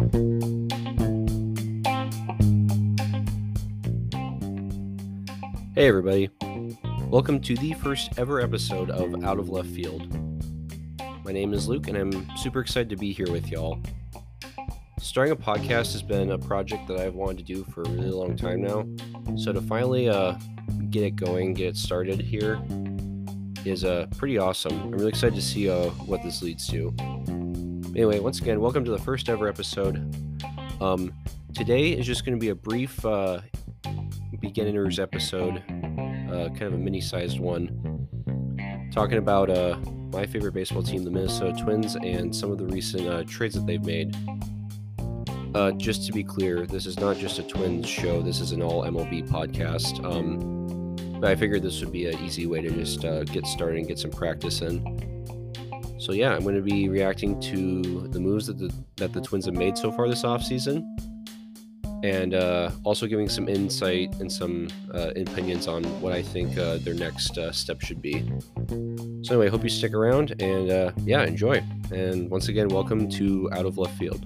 Hey, everybody. Welcome to the first ever episode of Out of Left Field. My name is Luke, and I'm super excited to be here with y'all. Starting a podcast has been a project that I've wanted to do for a really long time now. So to finally uh, get it going, get it started here, is uh, pretty awesome. I'm really excited to see uh, what this leads to. Anyway, once again, welcome to the first ever episode. Um, today is just going to be a brief uh, beginner's episode, uh, kind of a mini-sized one, talking about uh, my favorite baseball team, the Minnesota Twins, and some of the recent uh, trades that they've made. Uh, just to be clear, this is not just a Twins show. This is an all MLB podcast. Um, but I figured this would be an easy way to just uh, get started and get some practice in. So yeah, I'm going to be reacting to the moves that the that the Twins have made so far this offseason and uh, also giving some insight and some uh, opinions on what I think uh, their next uh, step should be. So, anyway, hope you stick around and uh, yeah, enjoy. And once again, welcome to Out of Left Field.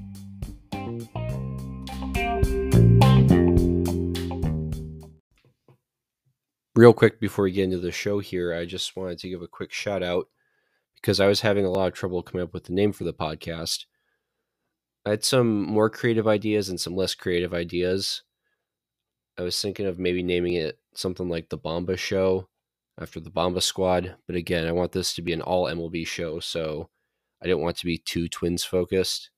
Real quick before we get into the show here, I just wanted to give a quick shout out because I was having a lot of trouble coming up with the name for the podcast. I had some more creative ideas and some less creative ideas. I was thinking of maybe naming it something like the Bomba Show after the Bomba Squad, but again, I want this to be an all MLB show, so I didn't want to be too Twins focused.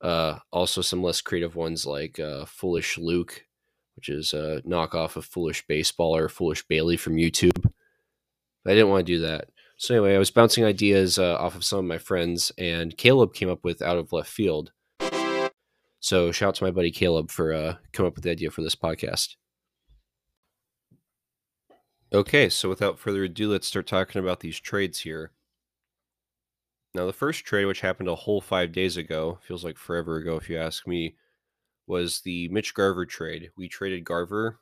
Uh, also, some less creative ones like uh, Foolish Luke, which is a knockoff of Foolish Baseball or Foolish Bailey from YouTube. But I didn't want to do that. So anyway, I was bouncing ideas uh, off of some of my friends, and Caleb came up with out of left field. So shout out to my buddy Caleb for uh, coming up with the idea for this podcast. Okay, so without further ado, let's start talking about these trades here. Now, the first trade, which happened a whole five days ago, feels like forever ago if you ask me, was the Mitch Garver trade. We traded Garver,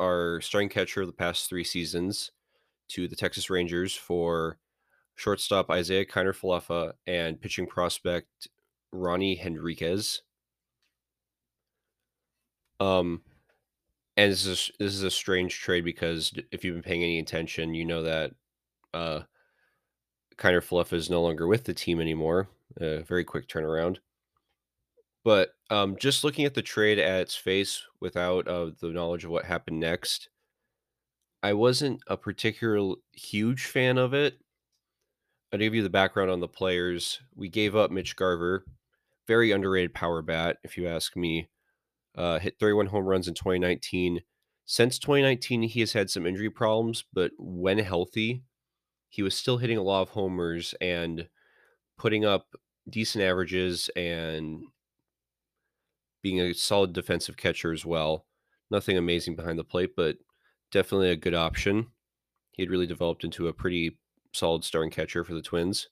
our starting catcher of the past three seasons, to the Texas Rangers for shortstop Isiah Kiner Falefa and pitching prospect Ronnie Henriquez. Um, and this is this is a strange trade because if you've been paying any attention, you know that uh, Kiner Falefa is no longer with the team anymore. A very quick turnaround. But um, just looking at the trade at its face without uh, the knowledge of what happened next, I wasn't a particular huge fan of it. I'll give you the background on the players. We gave up Mitch Garver, very underrated power bat, if you ask me. Uh, hit 31 home runs in 2019. Since 2019, he has had some injury problems, but when healthy, he was still hitting a lot of homers and putting up decent averages and being a solid defensive catcher as well. Nothing amazing behind the plate, but definitely a good option. He had really developed into a pretty solid starting catcher for the Twins.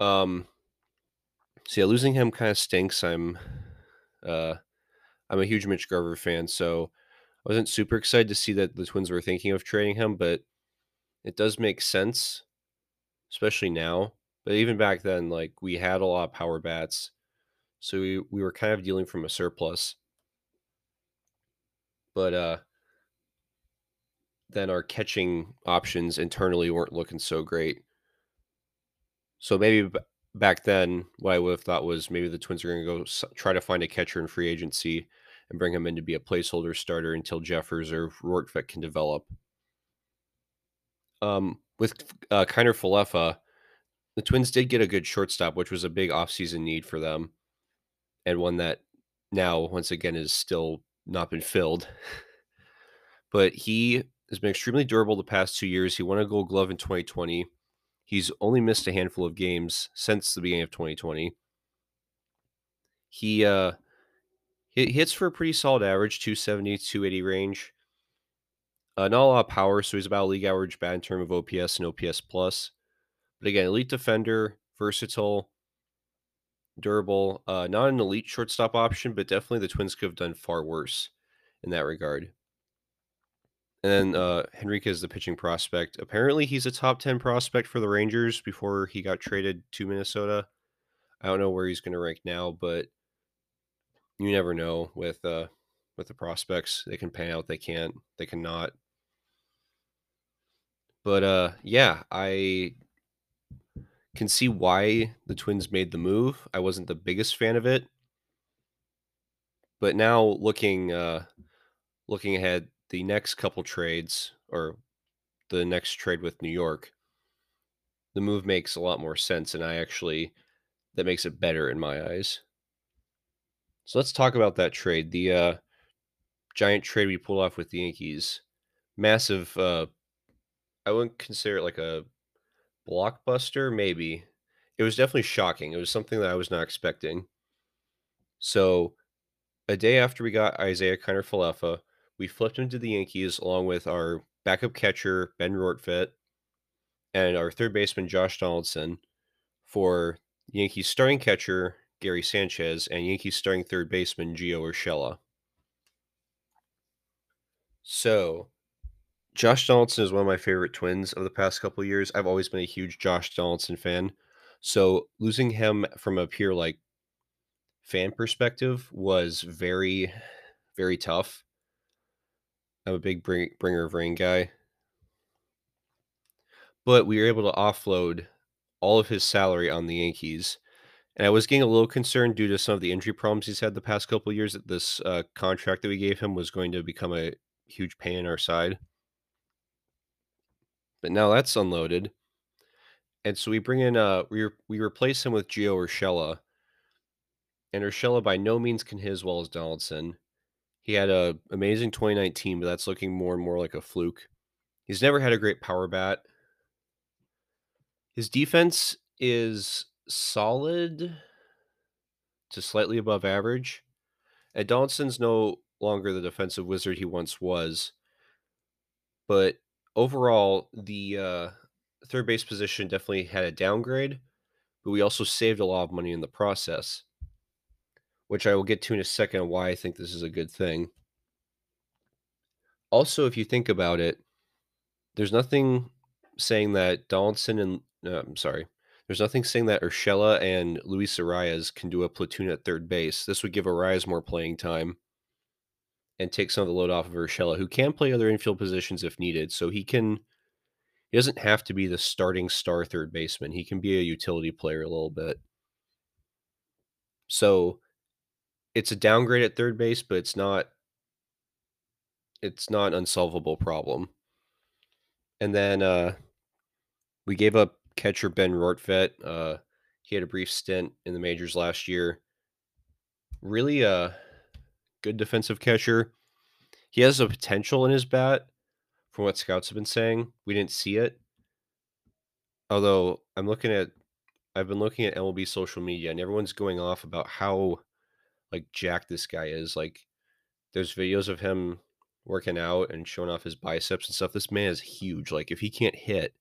Um, so yeah, losing him kind of stinks. I'm uh, I'm a huge Mitch Garver fan, so I wasn't super excited to see that the Twins were thinking of trading him, but it does make sense, especially now. But even back then, like we had a lot of power bats, so we, we were kind of dealing from a surplus. But uh then our catching options internally weren't looking so great. So maybe back then, what I would have thought was maybe the Twins are going to go try to find a catcher in free agency and bring him in to be a placeholder starter until Jeffers or Rortvedt can develop. Um, with uh, Kiner Falefa, the Twins did get a good shortstop, which was a big offseason need for them, and one that now, once again, is still not been filled. but he has been extremely durable the past two years. He won a Gold Glove in 2020. He's only missed a handful of games since the beginning of 2020. He uh he hits for a pretty solid average, 270, 280 range. Uh, not a lot of power, so he's about league average bat in terms of OPS and OPS plus. But again, elite defender, versatile, durable. Uh, not an elite shortstop option, but definitely the Twins could have done far worse in that regard. And then uh, Henrique is the pitching prospect. Apparently, he's a top 10 prospect for the Rangers before he got traded to Minnesota. I don't know where he's going to rank now, but you never know with uh with the prospects. They can pan out, they can't, they cannot. But uh yeah, I can see why the Twins made the move. I wasn't the biggest fan of it. But now looking uh looking ahead, the next couple trades or the next trade with New York, the move makes a lot more sense and I actually that makes it better in my eyes. So let's talk about that trade. The uh giant trade we pulled off with the Yankees. Massive uh I wouldn't consider it like a blockbuster, maybe. It was definitely shocking. It was something that I was not expecting. So, a day after we got Isiah Kiner-Falefa, we flipped him to the Yankees along with our backup catcher Ben Rortvedt and our third baseman Josh Donaldson for Yankees starting catcher Gary Sanchez and Yankees starting third baseman Gio Urshela. So, Josh Donaldson is one of my favorite twins of the past couple years. I've always been a huge Josh Donaldson fan. So losing him from a pure like fan perspective was very, very tough. I'm a big bring, bringer of rain guy. But we were able to offload all of his salary on the Yankees. And I was getting a little concerned due to some of the injury problems he's had the past couple years that this uh, contract that we gave him was going to become a huge pain in our side. But now that's unloaded. And so we bring in uh we re- we replace him with Gio Urshela. And Urshela by no means can hit as well as Donaldson. He had a amazing 2019, but that's looking more and more like a fluke. He's never had a great power bat. His defense is solid to slightly above average. And Donson's no longer the defensive wizard he once was. But overall, the uh, third base position definitely had a downgrade, but we also saved a lot of money in the process, which I will get to in a second why I think this is a good thing. Also, if you think about it, there's nothing saying that Donaldson and uh, I'm sorry, there's nothing saying that Urshela and Luis Arraez can do a platoon at third base. This would give Arraez more playing time and take some of the load off of Urshela, who can play other infield positions if needed. So he can he doesn't have to be the starting star third baseman. He can be a utility player a little bit. So it's a downgrade at third base, but it's not it's not an unsolvable problem. And then uh we gave up catcher Ben Rortvedt. Uh he had a brief stint in the majors last year. Really a good defensive catcher. He has a potential in his bat from what scouts have been saying. We didn't see it. Although I'm looking at I've been looking at MLB social media and everyone's going off about how like jacked this guy is. Like there's videos of him working out and showing off his biceps and stuff. This man is huge. Like if he can't hit,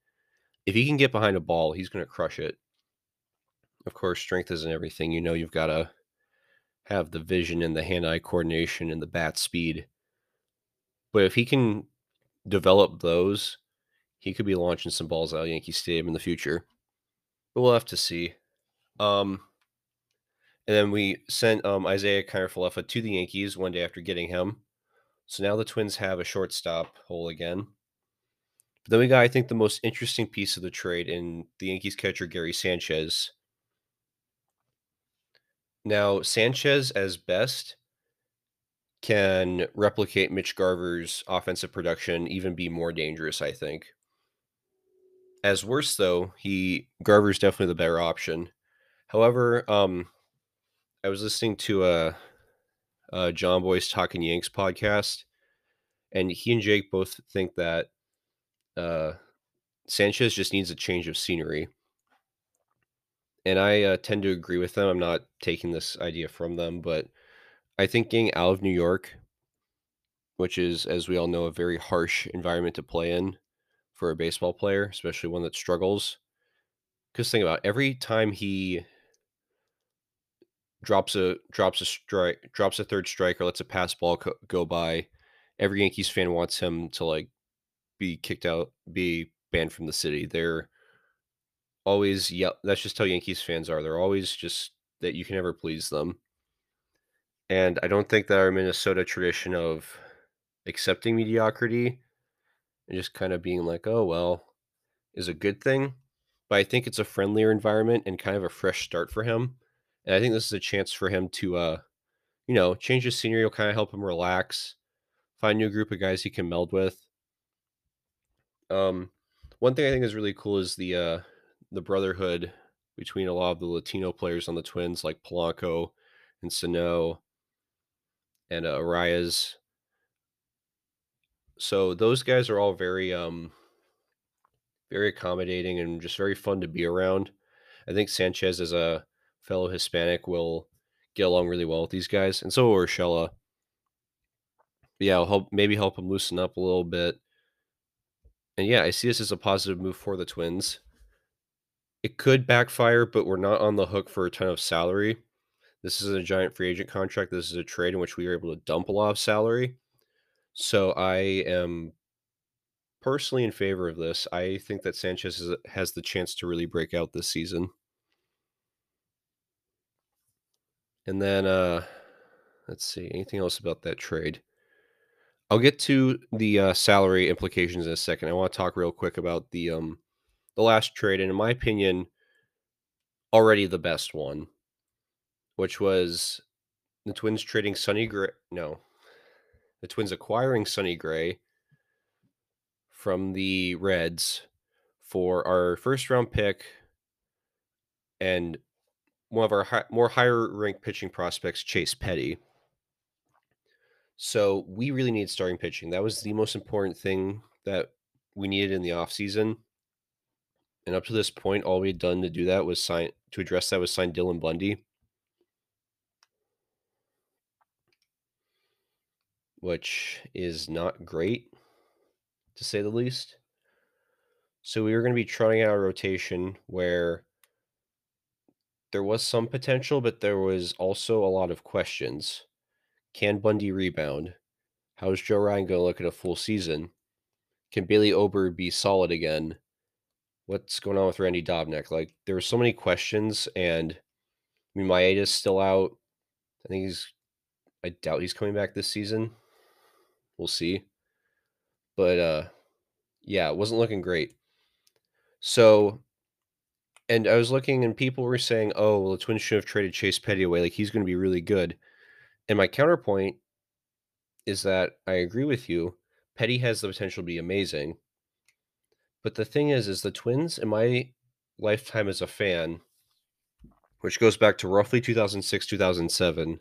if he can get behind a ball, he's to crush it. Of course, strength isn't everything. You know, you've got to have the vision and the hand-eye coordination and the bat speed. But if he can develop those, he could be launching some balls out of Yankee Stadium in the future. But we'll have to see. Um, and then we sent um, Isiah Kiner-Falefa to the Yankees one day after getting him. So now the Twins have a shortstop hole again. But then we got, I think, the most interesting piece of the trade in the Yankees catcher Gary Sanchez. Now, Sanchez, as best, can replicate Mitch Garver's offensive production, even be more dangerous, I think. As worse, though, he Garver's definitely the better option. However, um, I was listening to a, a Jomboy's Talking Yanks podcast, and he and Jake both think that uh, Sanchez just needs a change of scenery. And I uh, tend to agree with them. I'm not taking this idea from them, but I think getting out of New York, which is, as we all know, a very harsh environment to play in for a baseball player, especially one that struggles. Because think about it, every time he drops a drops a strike, drops a third strike, or lets a pass ball co- go by, every Yankees fan wants him to like be kicked out, be banned from the city. They're always yeah. That's just how Yankees fans are. They're always just that you can never please them. And I don't think that our Minnesota tradition of accepting mediocrity and just kind of being like, "Oh, well," is a good thing, but I think it's a friendlier environment and kind of a fresh start for him, and I think this is a chance for him to, uh, you know, change his scenery will kinda help him relax, find a new group of guys he can meld with. Um, one thing I think is really cool is the, uh, the brotherhood between a lot of the Latino players on the Twins, like Polanco and Sano and, uh, Arraez. So those guys are all very, um very accommodating and just very fun to be around. I think Sanchez is a fellow Hispanic will get along really well with these guys, and so will Urshela. Yeah, I'll help maybe help him loosen up a little bit. And yeah, I see this as a positive move for the Twins. It could backfire, but we're not on the hook for a ton of salary. This is a giant free agent contract. This is a trade in which we were able to dump a lot of salary. So I am personally in favor of this. I think that Sanchez has the chance to really break out this season. And then uh let's see, anything else about that trade? I'll get to the uh, salary implications in a second. I want to talk real quick about the um the last trade, and in my opinion, already the best one, which was the Twins trading Sonny Gray. No, the Twins acquiring Sonny Gray from the Reds for our first round pick and one of our hi- more higher ranked pitching prospects, Chase Petty. So we really need starting pitching. That was the most important thing that we needed in the offseason. And up to this point, all we had done to do that was sign to address that was sign Dylan Bundy. Which is not great, to say the least. So we were going to be trotting out a rotation where there was some potential, but there was also a lot of questions. Can Bundy rebound? How is Joe Ryan going to look at a full season? Can Bailey Ober be solid again? What's going on with Randy Dobnak? Like, there were so many questions, and I mean, Maeda's still out. I think he's, I doubt he's coming back this season. We'll see. But, uh, yeah, it wasn't looking great. So, and I was looking, and people were saying, oh, well, the Twins should have traded Chase Petty away. Like, he's going to be really good. And my counterpoint is that I agree with you. Petty has the potential to be amazing. But the thing is, is the Twins in my lifetime as a fan, which goes back to roughly 2006, 2007,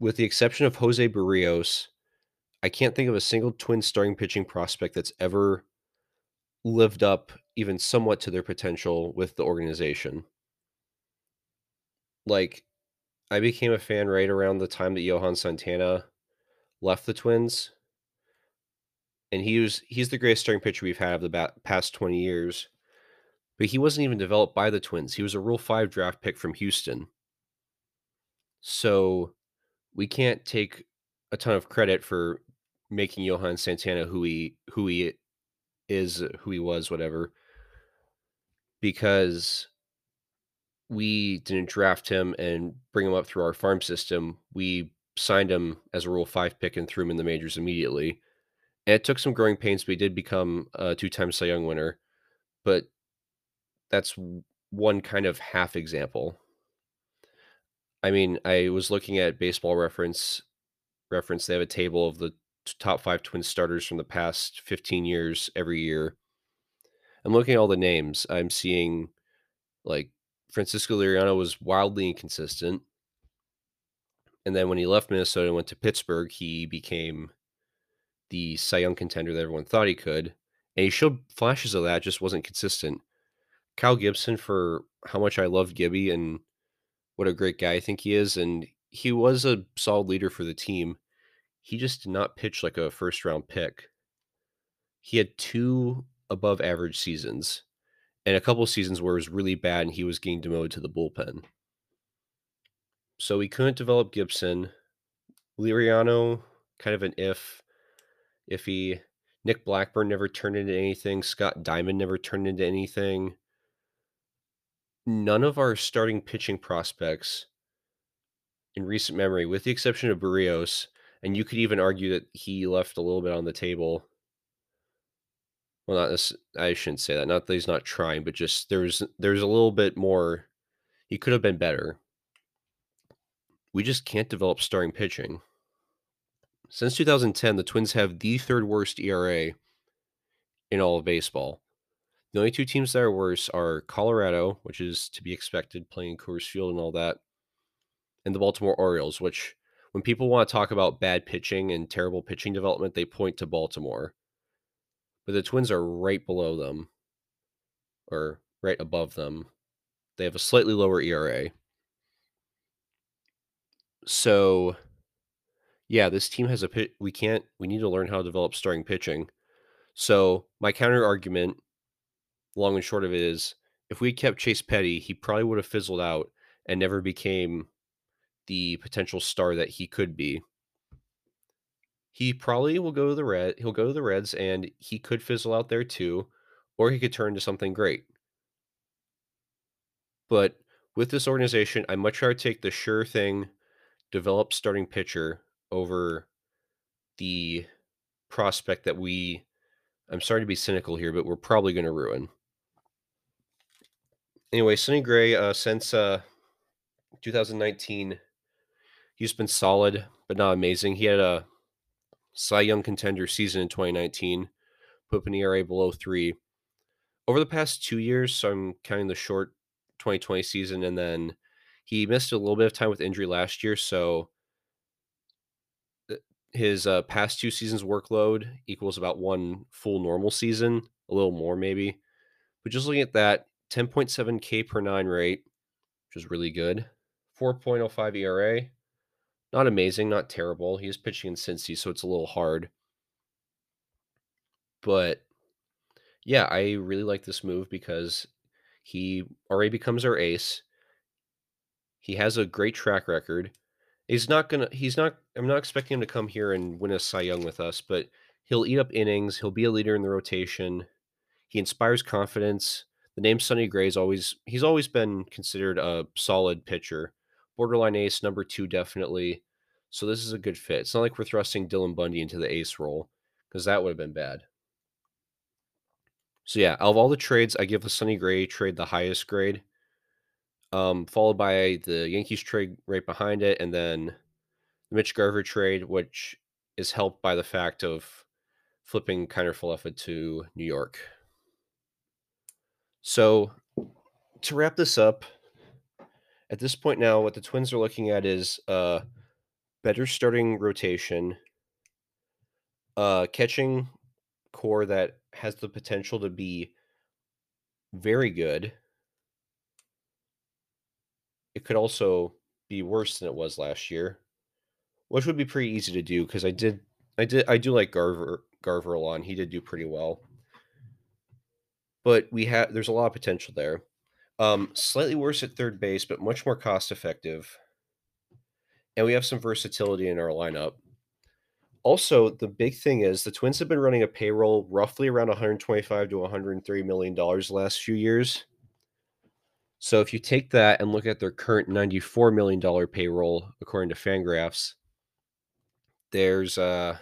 with the exception of Jose Berrios, I can't think of a single Twin starting pitching prospect that's ever lived up even somewhat to their potential with the organization. Like, I became a fan right around the time that Johan Santana left the Twins. And he was he's the greatest starting pitcher we've had of the past 20 years. But he wasn't even developed by the Twins. He was a Rule 5 draft pick from Houston. So we can't take a ton of credit for making Johan Santana who he who he is, who he was, whatever. Because we didn't draft him and bring him up through our farm system. We signed him as a Rule 5 pick and threw him in the majors immediately. And it took some growing pains, but he did become a two-time Cy Young winner. But that's one kind of half example. I mean, I was looking at baseball reference reference. They have a table of the top five twin starters from the past 15 years every year. I'm looking at all the names. I'm seeing like Francisco Liriano was wildly inconsistent. And then when he left Minnesota and went to Pittsburgh, he became the Cy Young contender that everyone thought he could. And he showed flashes of that, just wasn't consistent. Kyle Gibson, for how much I love Gibby and what a great guy I think he is, and he was a solid leader for the team. He just did not pitch like a first round pick. He had two above average seasons and a couple seasons where it was really bad and he was getting demoted to the bullpen. So we couldn't develop Gibson. Liriano, kind of an if. Iffy. Nick Blackburn never turned into anything. Scott Diamond never turned into anything. None of our starting pitching prospects in recent memory, with the exception of Berrios, and you could even argue that he left a little bit on the table. Well, not this. I shouldn't say that. Not that he's not trying, but just there's there's a little bit more. He could have been better. We just can't develop starting pitching. Since 2010, the Twins have the third worst ERA in all of baseball. The only two teams that are worse are Colorado, which is to be expected, playing Coors Field and all that, and the Baltimore Orioles, which when people want to talk about bad pitching and terrible pitching development, they point to Baltimore. But the Twins are right below them, or right above them. They have a slightly lower ERA. So, yeah, this team has a pit. We can't, we need to learn how to develop starting pitching. So, my counter argument, long and short of it, is if we kept Chase Petty, he probably would have fizzled out and never became the potential star that he could be. He probably will go to the red. He'll go to the Reds, and he could fizzle out there too, or he could turn into something great. But with this organization, I much rather take the sure thing, develop starting pitcher over the prospect that we. I'm sorry to be cynical here, but we're probably going to ruin. Anyway, Sonny Gray, uh, since uh, 2019, he's been solid, but not amazing. He had a Cy Young contender season in 2019, put an ERA below three. Over the past two years, so I'm counting the short 2020 season, and then he missed a little bit of time with injury last year, so his uh, past two seasons workload equals about one full normal season, a little more maybe. But just looking at that, 10.7 K per nine rate, which is really good. 4.05 ERA, not amazing, not terrible. He is pitching in Cincy, so it's a little hard. But yeah, I really like this move because he already becomes our ace. He has a great track record. He's not gonna. He's not. I'm not expecting him to come here and win a Cy Young with us, but he'll eat up innings. He'll be a leader in the rotation. He inspires confidence. The name Sonny Gray is always. He's always been considered a solid pitcher, borderline ace, number two definitely. So this is a good fit. It's not like we're thrusting Dylan Bundy into the ace role because that would have been bad. So yeah, out of all the trades, I give the Sonny Gray trade the highest grade, um, followed by the Yankees trade right behind it, and then the Mitch Garver trade, which is helped by the fact of flipping Kiner-Falefa to New York. So to wrap this up, at this point now, what the Twins are looking at is uh, better starting rotation, uh, catching core that has the potential to be very good. It could also be worse than it was last year, which would be pretty easy to do because I did, I did, I do like Garver Garver a lot. He did do pretty well, but we have there's a lot of potential there. Um, slightly worse at third base, but much more cost effective, and we have some versatility in our lineup. Also, the big thing is the Twins have been running a payroll roughly around 125 to 130 million dollars last few years. So if you take that and look at their current 94 million dollar payroll according to Fangraphs, there's a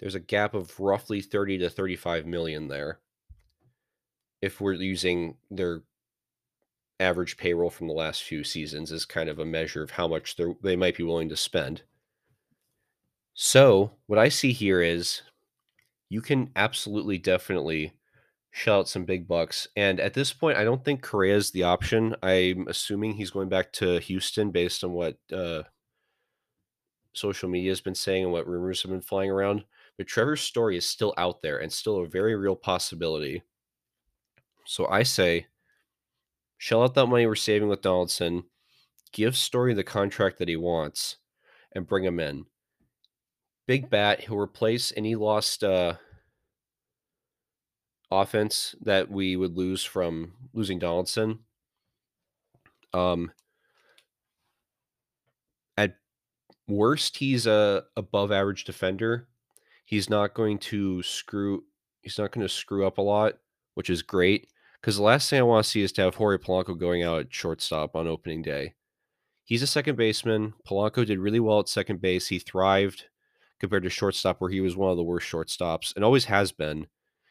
there's a gap of roughly 30 to 35 million there. If we're using their average payroll from the last few seasons as kind of a measure of how much they might be willing to spend. So, what I see here is you can absolutely, definitely shell out some big bucks. And at this point, I don't think Correa is the option. I'm assuming he's going back to Houston based on what uh, social media has been saying and what rumors have been flying around. But Trevor Story is still out there and still a very real possibility. So I say, shell out that money we're saving with Donaldson, give Story the contract that he wants, and bring him in big bat. He'll replace any lost uh, offense that we would lose from losing Donaldson. Um, at worst, he's a above average defender. He's not going to screw. He's not going to screw up a lot, which is great. Because the last thing I want to see is to have Jorge Polanco going out at shortstop on opening day. He's a second baseman. Polanco did really well at second base. He thrived compared to shortstop, where he was one of the worst shortstops and always has been.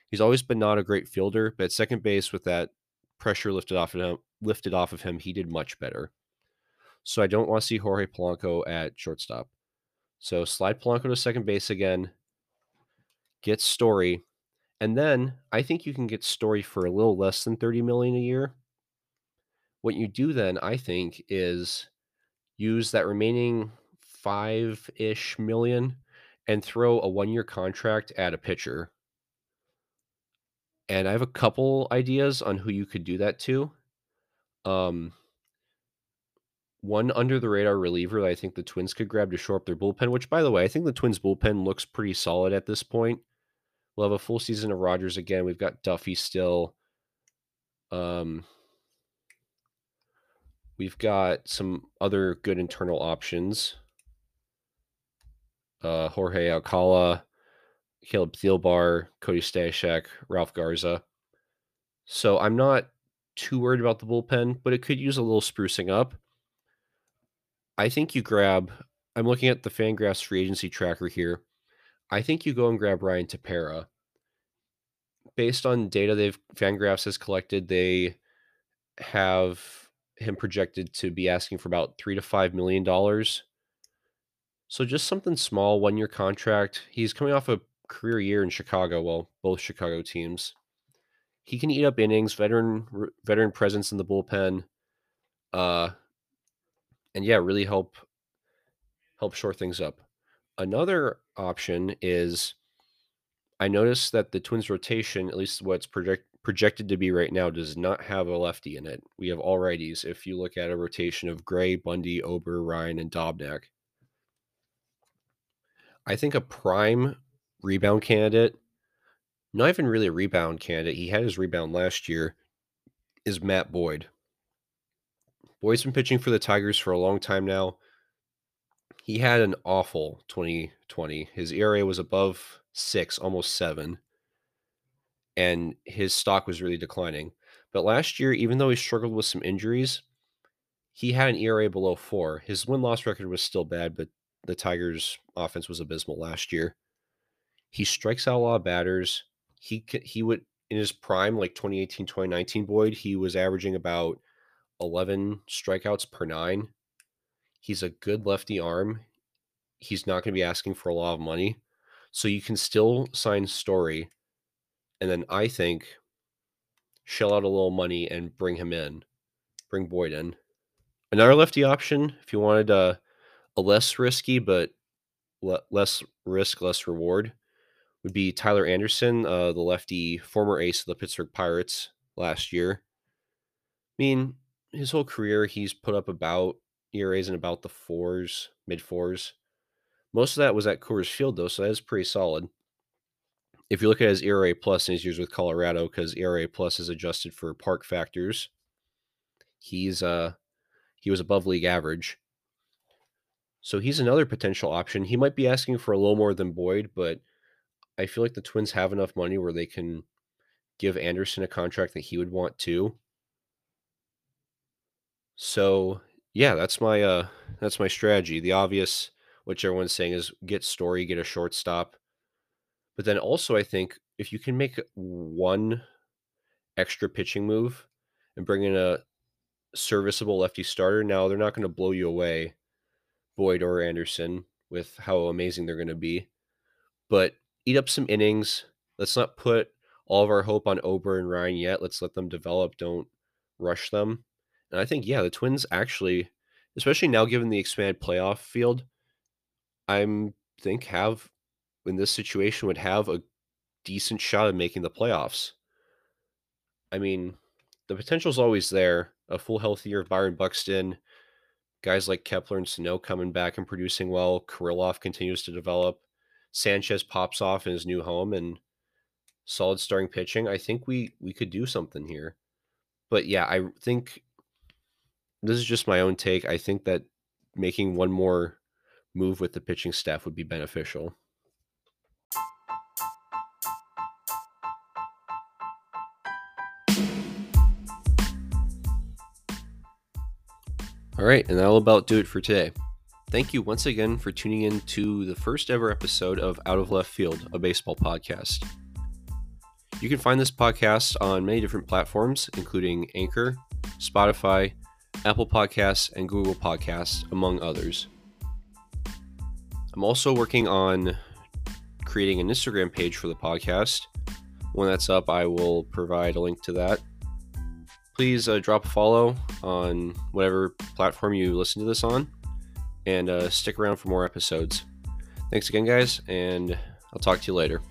He's always been not a great fielder, but at second base, with that pressure lifted off of him, lifted off of him, he did much better. So I don't want to see Jorge Polanco at shortstop. So slide Polanco to second base again. Get Story, and then I think you can get Story for a little less than thirty million a year. What you do then, I think, is use that remaining five ish million and throw a one year contract at a pitcher. And I have a couple ideas on who you could do that to. Um, one under the radar reliever that I think the Twins could grab to shore up their bullpen, which, by the way, I think the Twins bullpen looks pretty solid at this point. We'll have a full season of Rogers again. We've got Duffy still. Um, we've got some other good internal options. Uh, Jorge Alcala, Caleb Thielbar, Cody Stashak, Ralph Garza. So I'm not too worried about the bullpen, but it could use a little sprucing up. I think you grab. I'm looking at the Fangraphs free agency tracker here. I think you go and grab Ryan Tepera. Based on data they've Fangraphs has collected, they have him projected to be asking for about three to five million dollars. So just something small, one year contract. He's coming off a career year in Chicago. Well, both Chicago teams. He can eat up innings, veteran veteran presence in the bullpen. Uh, and yeah, really help help shore things up. Another option is I noticed that the Twins rotation, at least what's project, projected to be right now, does not have a lefty in it. We have all righties. If you look at a rotation of Gray, Bundy, Ober, Ryan, and Dobnak, I think a prime rebound candidate, not even really a rebound candidate, he had his rebound last year, is Matt Boyd. Boyd's been pitching for the Tigers for a long time now. He had an awful 2020. His ERA was above six, almost seven, and his stock was really declining. But last year, even though he struggled with some injuries, he had an ERA below four. His win loss record was still bad, but the Tigers' offense was abysmal last year. He strikes out a lot of batters. He he would in his prime, like 2018, 2019, Boyd, he was averaging about 11 strikeouts per nine. He's a good lefty arm. He's not going to be asking for a lot of money. So you can still sign Story. And then I think shell out a little money and bring him in, bring Boyd in. Another lefty option, if you wanted a, a less risky but le- less risk, less reward, would be Tyler Anderson, uh, the lefty, former ace of the Pittsburgh Pirates last year. I mean, his whole career, he's put up about ERAs in about the fours, mid fours. Most of that was at Coors Field, though, so that is pretty solid. If you look at his ERA plus in his years with Colorado, because ERA plus is adjusted for park factors, he's uh he was above league average. So he's another potential option. He might be asking for a little more than Boyd, but I feel like the Twins have enough money where they can give Anderson a contract that he would want to. So yeah, that's my uh that's my strategy. The obvious, which everyone's saying, is get Story, get a shortstop. But then also, I think if you can make one extra pitching move and bring in a serviceable lefty starter, now they're not going to blow you away, Boyd or Anderson, with how amazing they're going to be. But eat up some innings. Let's not put all of our hope on Ober and Ryan yet. Let's let them develop. Don't rush them. And I think, yeah, the Twins actually, especially now given the expanded playoff field, I'm think have in this situation would have a decent shot at making the playoffs. I mean, the potential is always there. A full healthy year of Byron Buxton, guys like Kepler and Sano coming back and producing well. Kirilloff continues to develop. Sanchez pops off in his new home and solid starting pitching. I think we we could do something here. But yeah, I think this is just my own take. I think that making one more move with the pitching staff would be beneficial. All right, and that'll about do it for today. Thank you once again for tuning in to the first ever episode of Out of Left Field, a baseball podcast. You can find this podcast on many different platforms, including Anchor, Spotify, Apple Podcasts, and Google Podcasts, among others. I'm also working on creating an Instagram page for the podcast. When that's up, I will provide a link to that. Please uh, drop a follow on whatever platform you listen to this on and uh, stick around for more episodes. Thanks again, guys, and I'll talk to you later.